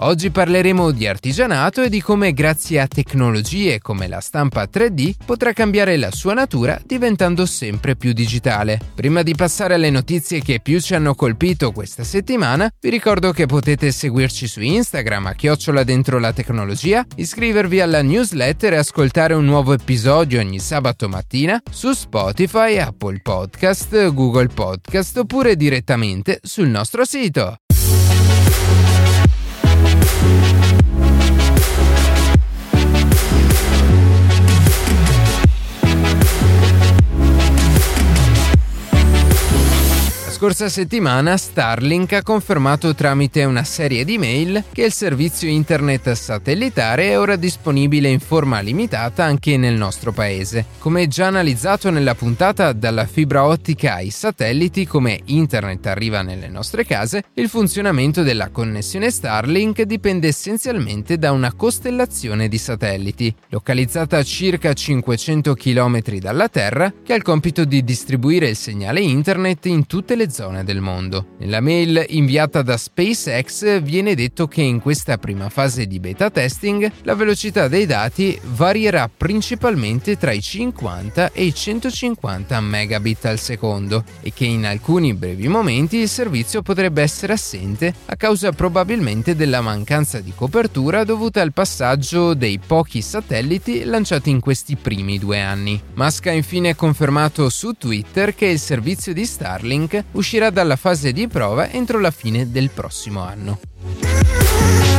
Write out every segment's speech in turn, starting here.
Oggi parleremo di artigianato e di come grazie a tecnologie come la stampa 3D potrà cambiare la sua natura diventando sempre più digitale. Prima di passare alle notizie che più ci hanno colpito questa settimana, vi ricordo che potete seguirci su Instagram a chiocciola dentro la tecnologia, iscrivervi alla newsletter e ascoltare un nuovo episodio ogni sabato mattina su Spotify, Apple Podcast, Google Podcast oppure direttamente sul nostro sito. Scorsa settimana Starlink ha confermato tramite una serie di mail che il servizio internet satellitare è ora disponibile in forma limitata anche nel nostro paese. Come già analizzato nella puntata dalla fibra ottica ai satelliti come internet arriva nelle nostre case, il funzionamento della connessione Starlink dipende essenzialmente da una costellazione di satelliti, localizzata a circa 500 km dalla Terra, che ha il compito di distribuire il segnale internet in tutte le zone del mondo. Nella mail inviata da SpaceX viene detto che in questa prima fase di beta testing la velocità dei dati varierà principalmente tra i 50 e i 150 megabit al secondo e che in alcuni brevi momenti il servizio potrebbe essere assente a causa probabilmente della mancanza di copertura dovuta al passaggio dei pochi satelliti lanciati in questi primi due anni. Musk ha infine confermato su Twitter che il servizio di Starlink uscirà dalla fase di prova entro la fine del prossimo anno.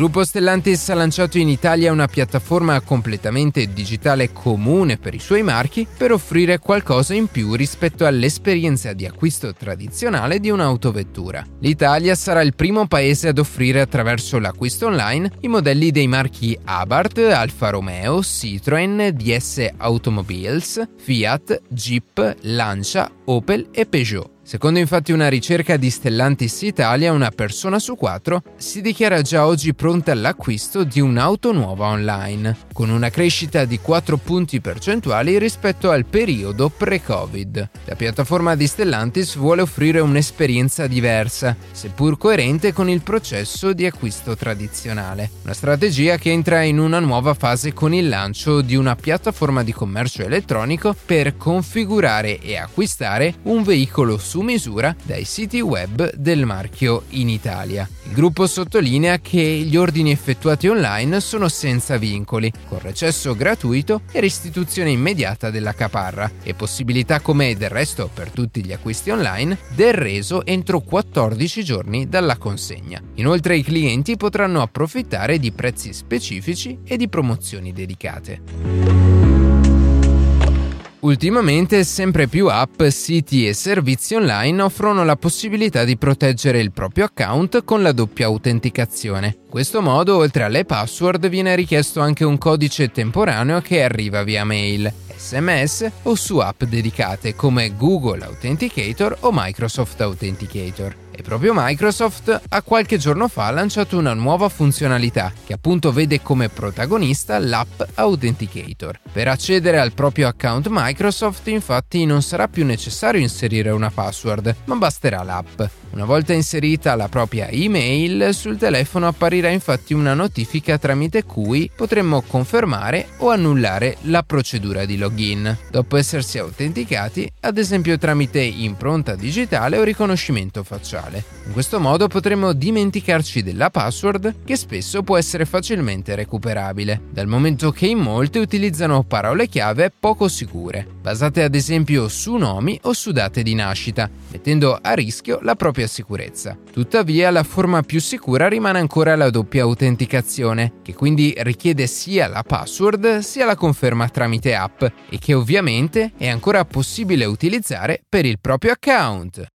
Gruppo Stellantis ha lanciato in Italia una piattaforma completamente digitale comune per i suoi marchi per offrire qualcosa in più rispetto all'esperienza di acquisto tradizionale di un'autovettura. L'Italia sarà il primo paese ad offrire attraverso l'acquisto online i modelli dei marchi Abarth, Alfa Romeo, Citroën, DS Automobiles, Fiat, Jeep, Lancia, Opel e Peugeot. Secondo infatti una ricerca di Stellantis Italia, una persona su quattro si dichiara già oggi pronta all'acquisto di un'auto nuova online, con una crescita di 4 punti percentuali rispetto al periodo pre-Covid. La piattaforma di Stellantis vuole offrire un'esperienza diversa, seppur coerente con il processo di acquisto tradizionale. Una strategia che entra in una nuova fase con il lancio di una piattaforma di commercio elettronico per configurare e acquistare un veicolo su su misura dai siti web del marchio in Italia. Il gruppo sottolinea che gli ordini effettuati online sono senza vincoli, con recesso gratuito e restituzione immediata della caparra e possibilità come del resto per tutti gli acquisti online del reso entro 14 giorni dalla consegna. Inoltre i clienti potranno approfittare di prezzi specifici e di promozioni dedicate. Ultimamente sempre più app, siti e servizi online offrono la possibilità di proteggere il proprio account con la doppia autenticazione. In questo modo, oltre alle password, viene richiesto anche un codice temporaneo che arriva via mail, SMS o su app dedicate come Google Authenticator o Microsoft Authenticator. E proprio Microsoft a qualche giorno fa ha lanciato una nuova funzionalità che appunto vede come protagonista l'app Authenticator. Per accedere al proprio account Microsoft infatti non sarà più necessario inserire una password, ma basterà l'app. Una volta inserita la propria email, sul telefono apparirà infatti una notifica tramite cui potremmo confermare o annullare la procedura di login, dopo essersi autenticati, ad esempio tramite impronta digitale o riconoscimento facciale. In questo modo potremo dimenticarci della password che spesso può essere facilmente recuperabile, dal momento che in molti utilizzano parole chiave poco sicure, basate ad esempio su nomi o su date di nascita, mettendo a rischio la propria sicurezza. Tuttavia la forma più sicura rimane ancora la doppia autenticazione, che quindi richiede sia la password sia la conferma tramite app e che ovviamente è ancora possibile utilizzare per il proprio account.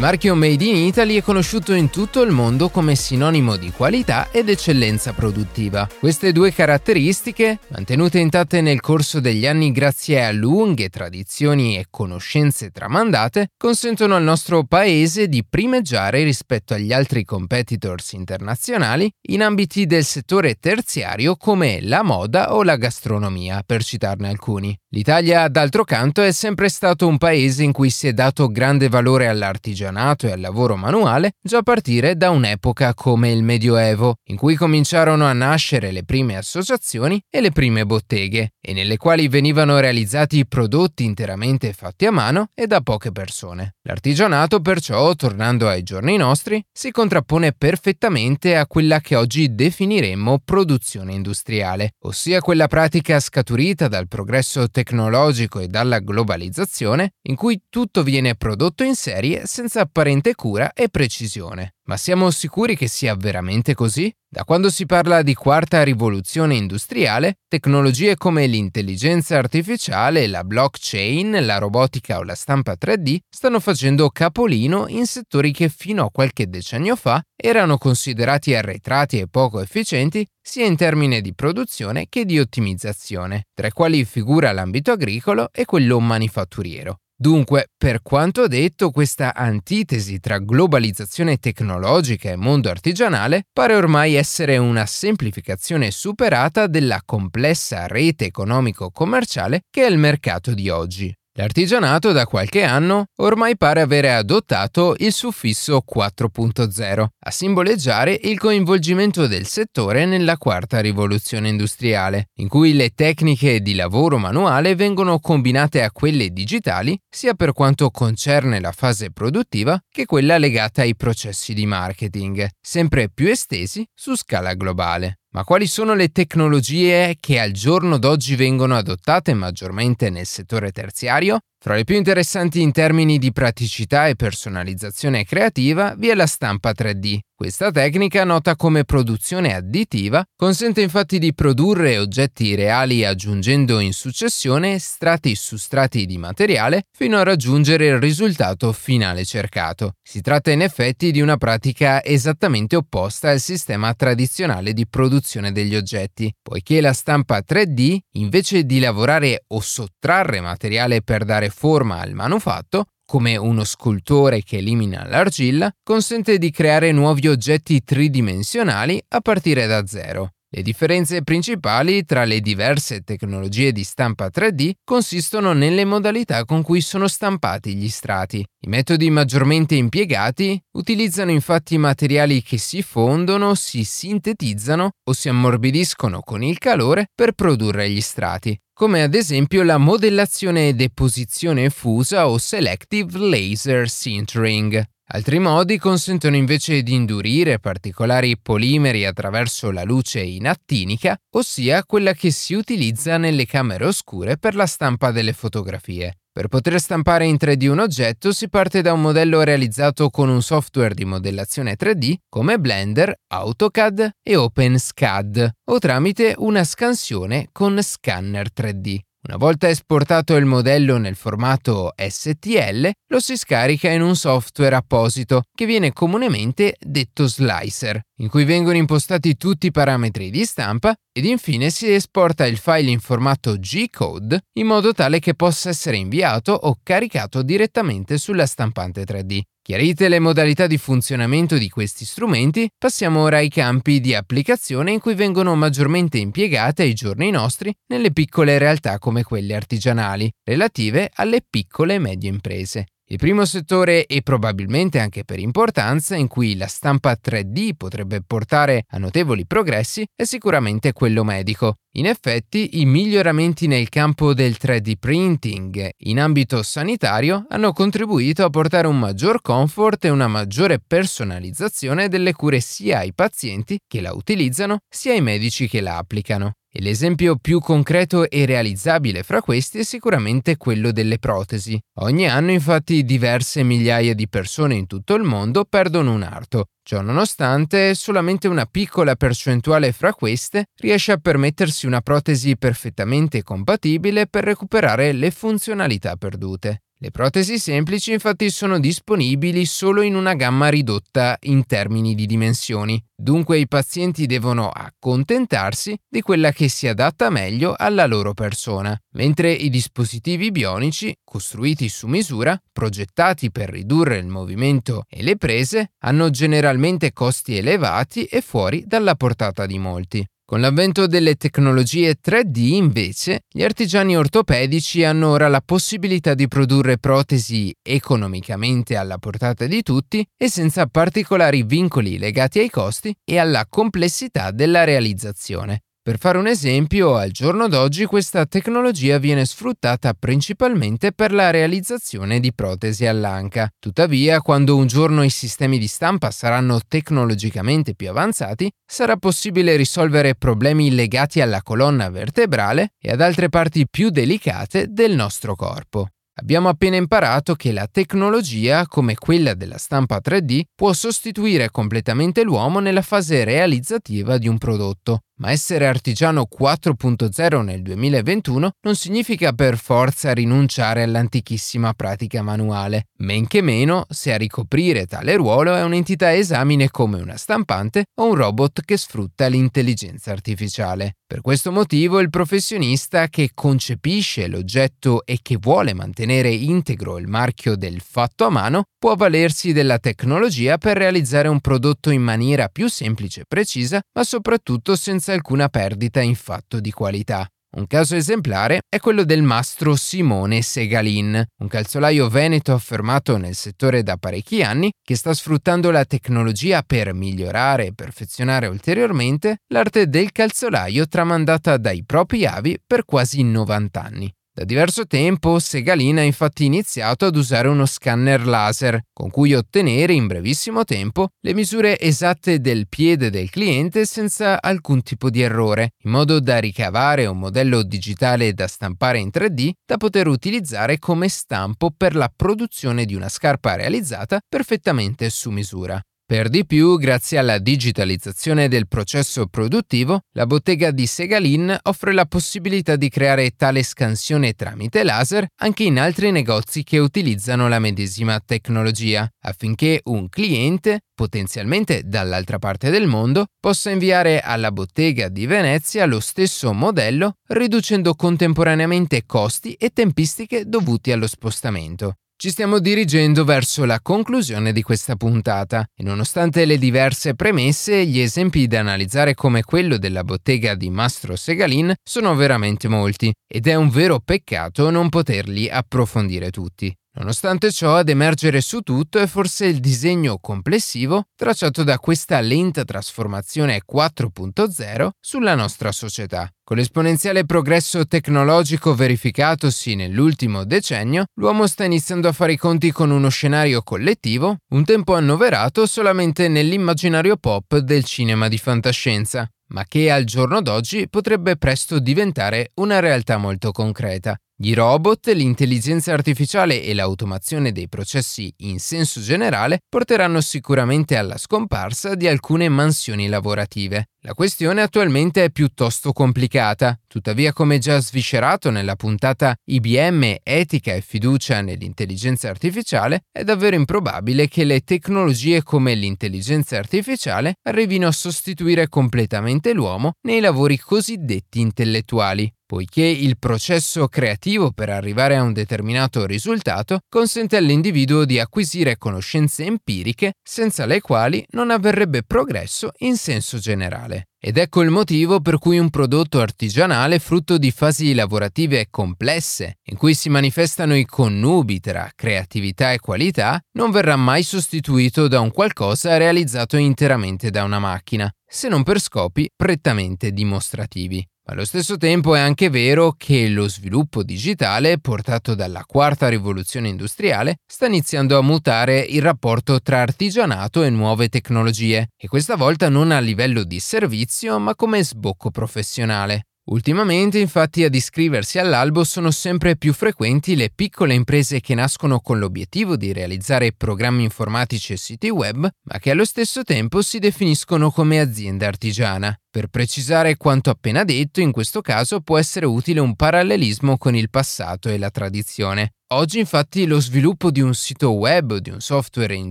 Marchio Made in Italy è conosciuto in tutto il mondo come sinonimo di qualità ed eccellenza produttiva. Queste due caratteristiche, mantenute intatte nel corso degli anni grazie a lunghe tradizioni e conoscenze tramandate, consentono al nostro paese di primeggiare rispetto agli altri competitors internazionali in ambiti del settore terziario come la moda o la gastronomia, per citarne alcuni. L'Italia, d'altro canto, è sempre stato un paese in cui si è dato grande valore all'artigianato e al lavoro manuale già a partire da un'epoca come il Medioevo, in cui cominciarono a nascere le prime associazioni e le prime botteghe, e nelle quali venivano realizzati prodotti interamente fatti a mano e da poche persone. L'artigianato, perciò, tornando ai giorni nostri, si contrappone perfettamente a quella che oggi definiremmo produzione industriale, ossia quella pratica scaturita dal progresso tecnologico e dalla globalizzazione in cui tutto viene prodotto in serie senza apparente cura e precisione. Ma siamo sicuri che sia veramente così? Da quando si parla di quarta rivoluzione industriale, tecnologie come l'intelligenza artificiale, la blockchain, la robotica o la stampa 3D stanno facendo capolino in settori che fino a qualche decennio fa erano considerati arretrati e poco efficienti sia in termini di produzione che di ottimizzazione, tra i quali figura l'ambito agricolo e quello manifatturiero. Dunque, per quanto detto, questa antitesi tra globalizzazione tecnologica e mondo artigianale pare ormai essere una semplificazione superata della complessa rete economico-commerciale che è il mercato di oggi. L'artigianato da qualche anno ormai pare avere adottato il suffisso 4.0 a simboleggiare il coinvolgimento del settore nella quarta rivoluzione industriale, in cui le tecniche di lavoro manuale vengono combinate a quelle digitali sia per quanto concerne la fase produttiva che quella legata ai processi di marketing, sempre più estesi su scala globale. Ma quali sono le tecnologie che al giorno d'oggi vengono adottate maggiormente nel settore terziario? Fra le più interessanti in termini di praticità e personalizzazione creativa vi è la stampa 3D. Questa tecnica, nota come produzione additiva, consente infatti di produrre oggetti reali aggiungendo in successione strati su strati di materiale fino a raggiungere il risultato finale cercato. Si tratta in effetti di una pratica esattamente opposta al sistema tradizionale di produzione degli oggetti, poiché la stampa 3D, invece di lavorare o sottrarre materiale per dare forma al manufatto, come uno scultore che elimina l'argilla, consente di creare nuovi oggetti tridimensionali a partire da zero. Le differenze principali tra le diverse tecnologie di stampa 3D consistono nelle modalità con cui sono stampati gli strati. I metodi maggiormente impiegati utilizzano infatti materiali che si fondono, si sintetizzano o si ammorbidiscono con il calore per produrre gli strati, come ad esempio la modellazione e deposizione fusa o selective laser sintering. Altri modi consentono invece di indurire particolari polimeri attraverso la luce inattinica, ossia quella che si utilizza nelle camere oscure per la stampa delle fotografie. Per poter stampare in 3D un oggetto si parte da un modello realizzato con un software di modellazione 3D come Blender, AutoCAD e OpenSCAD o tramite una scansione con scanner 3D. Una volta esportato il modello nel formato STL, lo si scarica in un software apposito che viene comunemente detto slicer, in cui vengono impostati tutti i parametri di stampa ed infine si esporta il file in formato G-code in modo tale che possa essere inviato o caricato direttamente sulla stampante 3D. Chiarite le modalità di funzionamento di questi strumenti, passiamo ora ai campi di applicazione in cui vengono maggiormente impiegate ai giorni nostri nelle piccole realtà come quelle artigianali, relative alle piccole e medie imprese. Il primo settore e probabilmente anche per importanza in cui la stampa 3D potrebbe portare a notevoli progressi è sicuramente quello medico. In effetti, i miglioramenti nel campo del 3D printing in ambito sanitario hanno contribuito a portare un maggior comfort e una maggiore personalizzazione delle cure sia ai pazienti che la utilizzano sia ai medici che la applicano. E l'esempio più concreto e realizzabile fra questi è sicuramente quello delle protesi. Ogni anno infatti diverse migliaia di persone in tutto il mondo perdono un arto. Ciò nonostante, solamente una piccola percentuale fra queste riesce a permettersi una protesi perfettamente compatibile per recuperare le funzionalità perdute. Le protesi semplici infatti sono disponibili solo in una gamma ridotta in termini di dimensioni, dunque i pazienti devono accontentarsi di quella che si adatta meglio alla loro persona, mentre i dispositivi bionici, costruiti su misura, progettati per ridurre il movimento e le prese, hanno generalmente costi elevati e fuori dalla portata di molti. Con l'avvento delle tecnologie 3D, invece, gli artigiani ortopedici hanno ora la possibilità di produrre protesi economicamente alla portata di tutti e senza particolari vincoli legati ai costi e alla complessità della realizzazione. Per fare un esempio, al giorno d'oggi questa tecnologia viene sfruttata principalmente per la realizzazione di protesi all'anca. Tuttavia, quando un giorno i sistemi di stampa saranno tecnologicamente più avanzati, sarà possibile risolvere problemi legati alla colonna vertebrale e ad altre parti più delicate del nostro corpo. Abbiamo appena imparato che la tecnologia, come quella della stampa 3D, può sostituire completamente l'uomo nella fase realizzativa di un prodotto, ma essere artigiano 4.0 nel 2021 non significa per forza rinunciare all'antichissima pratica manuale, men che meno se a ricoprire tale ruolo è un'entità esamine come una stampante o un robot che sfrutta l'intelligenza artificiale. Per questo motivo il professionista che concepisce l'oggetto e che vuole mantenere integro il marchio del fatto a mano può avvalersi della tecnologia per realizzare un prodotto in maniera più semplice e precisa, ma soprattutto senza alcuna perdita in fatto di qualità. Un caso esemplare è quello del mastro Simone Segalin, un calzolaio veneto affermato nel settore da parecchi anni che sta sfruttando la tecnologia per migliorare e perfezionare ulteriormente l'arte del calzolaio tramandata dai propri avi per quasi 90 anni. Da diverso tempo Segalin ha infatti iniziato ad usare uno scanner laser con cui ottenere in brevissimo tempo le misure esatte del piede del cliente senza alcun tipo di errore, in modo da ricavare un modello digitale da stampare in 3D da poter utilizzare come stampo per la produzione di una scarpa realizzata perfettamente su misura. Per di più, grazie alla digitalizzazione del processo produttivo, la bottega di Segalin offre la possibilità di creare tale scansione tramite laser anche in altri negozi che utilizzano la medesima tecnologia, affinché un cliente, potenzialmente dall'altra parte del mondo, possa inviare alla bottega di Venezia lo stesso modello, riducendo contemporaneamente costi e tempistiche dovuti allo spostamento. Ci stiamo dirigendo verso la conclusione di questa puntata e nonostante le diverse premesse, gli esempi da analizzare come quello della bottega di Mastro Segalin sono veramente molti ed è un vero peccato non poterli approfondire tutti. Nonostante ciò, ad emergere su tutto è forse il disegno complessivo tracciato da questa lenta trasformazione 4.0 sulla nostra società. Con l'esponenziale progresso tecnologico verificatosi nell'ultimo decennio, l'uomo sta iniziando a fare i conti con uno scenario collettivo, un tempo annoverato solamente nell'immaginario pop del cinema di fantascienza, ma che al giorno d'oggi potrebbe presto diventare una realtà molto concreta. Gli robot, l'intelligenza artificiale e l'automazione dei processi in senso generale porteranno sicuramente alla scomparsa di alcune mansioni lavorative. La questione attualmente è piuttosto complicata, tuttavia come già sviscerato nella puntata IBM Etica e fiducia nell'intelligenza artificiale, è davvero improbabile che le tecnologie come l'intelligenza artificiale arrivino a sostituire completamente l'uomo nei lavori cosiddetti intellettuali poiché il processo creativo per arrivare a un determinato risultato consente all'individuo di acquisire conoscenze empiriche senza le quali non avverrebbe progresso in senso generale. Ed ecco il motivo per cui un prodotto artigianale frutto di fasi lavorative complesse, in cui si manifestano i connubi tra creatività e qualità, non verrà mai sostituito da un qualcosa realizzato interamente da una macchina, se non per scopi prettamente dimostrativi. Allo stesso tempo è anche vero che lo sviluppo digitale, portato dalla quarta rivoluzione industriale, sta iniziando a mutare il rapporto tra artigianato e nuove tecnologie, e questa volta non a livello di servizio, ma come sbocco professionale. Ultimamente infatti ad iscriversi all'albo sono sempre più frequenti le piccole imprese che nascono con l'obiettivo di realizzare programmi informatici e siti web, ma che allo stesso tempo si definiscono come azienda artigiana. Per precisare quanto appena detto, in questo caso può essere utile un parallelismo con il passato e la tradizione. Oggi infatti lo sviluppo di un sito web o di un software in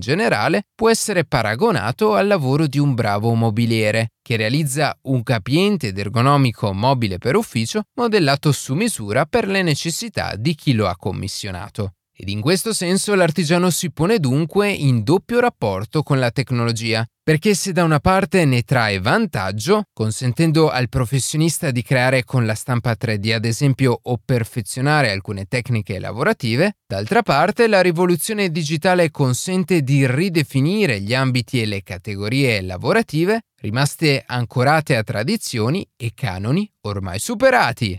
generale può essere paragonato al lavoro di un bravo mobiliere, che realizza un capiente ed ergonomico mobile per ufficio modellato su misura per le necessità di chi lo ha commissionato. Ed in questo senso l'artigiano si pone dunque in doppio rapporto con la tecnologia, perché se da una parte ne trae vantaggio, consentendo al professionista di creare con la stampa 3D ad esempio o perfezionare alcune tecniche lavorative, d'altra parte la rivoluzione digitale consente di ridefinire gli ambiti e le categorie lavorative rimaste ancorate a tradizioni e canoni ormai superati.